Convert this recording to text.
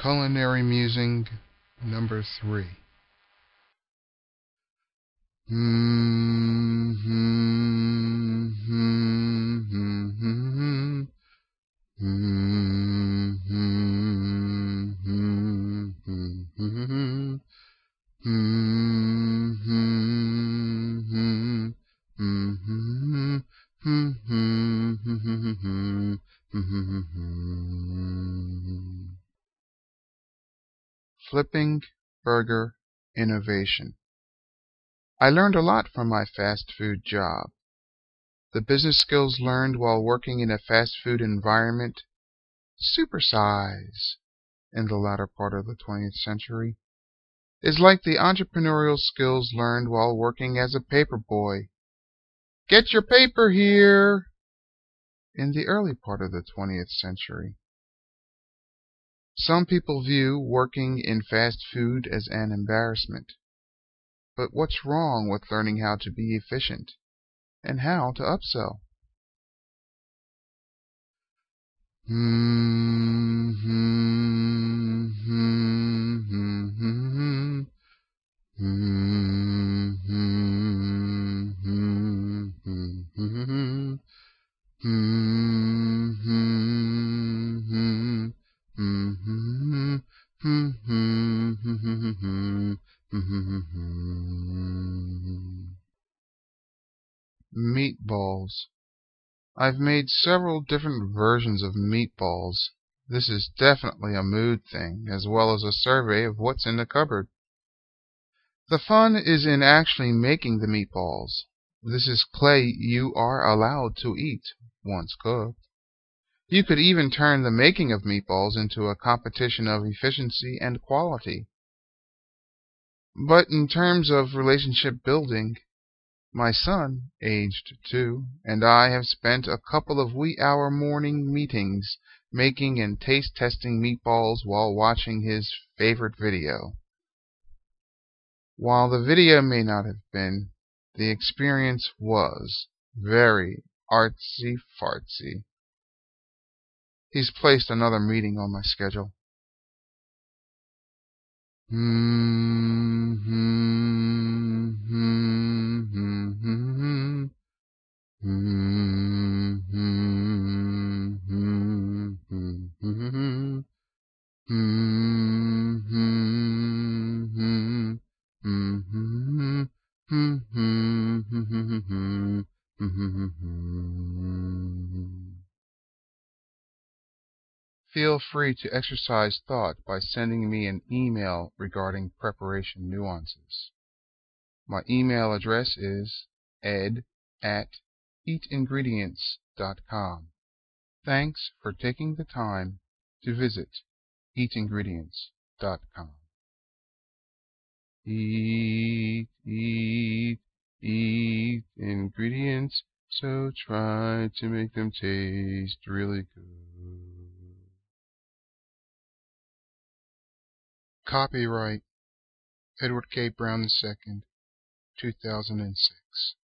Culinary Musing Number Three. Flipping Burger Innovation I learned a lot from my fast food job. The business skills learned while working in a fast food environment supersize in the latter part of the 20th century is like the entrepreneurial skills learned while working as a paper boy. Get your paper here in the early part of the 20th century. Some people view working in fast food as an embarrassment. But what's wrong with learning how to be efficient and how to upsell? Hmm, hmm. Meatballs. I've made several different versions of meatballs. This is definitely a mood thing, as well as a survey of what's in the cupboard. The fun is in actually making the meatballs. This is clay you are allowed to eat, once cooked. You could even turn the making of meatballs into a competition of efficiency and quality. But in terms of relationship building, my son, aged two, and I have spent a couple of wee hour morning meetings making and taste testing meatballs while watching his favorite video. While the video may not have been, the experience was very artsy fartsy. He's placed another meeting on my schedule. Hmm, hmm, Feel free to exercise thought by sending me an email regarding preparation nuances. My email address is ed at eatingredients.com. Thanks for taking the time to visit eatingredients.com. Eat, so try to make them taste really good. Copyright Edward K. Brown II, 2006.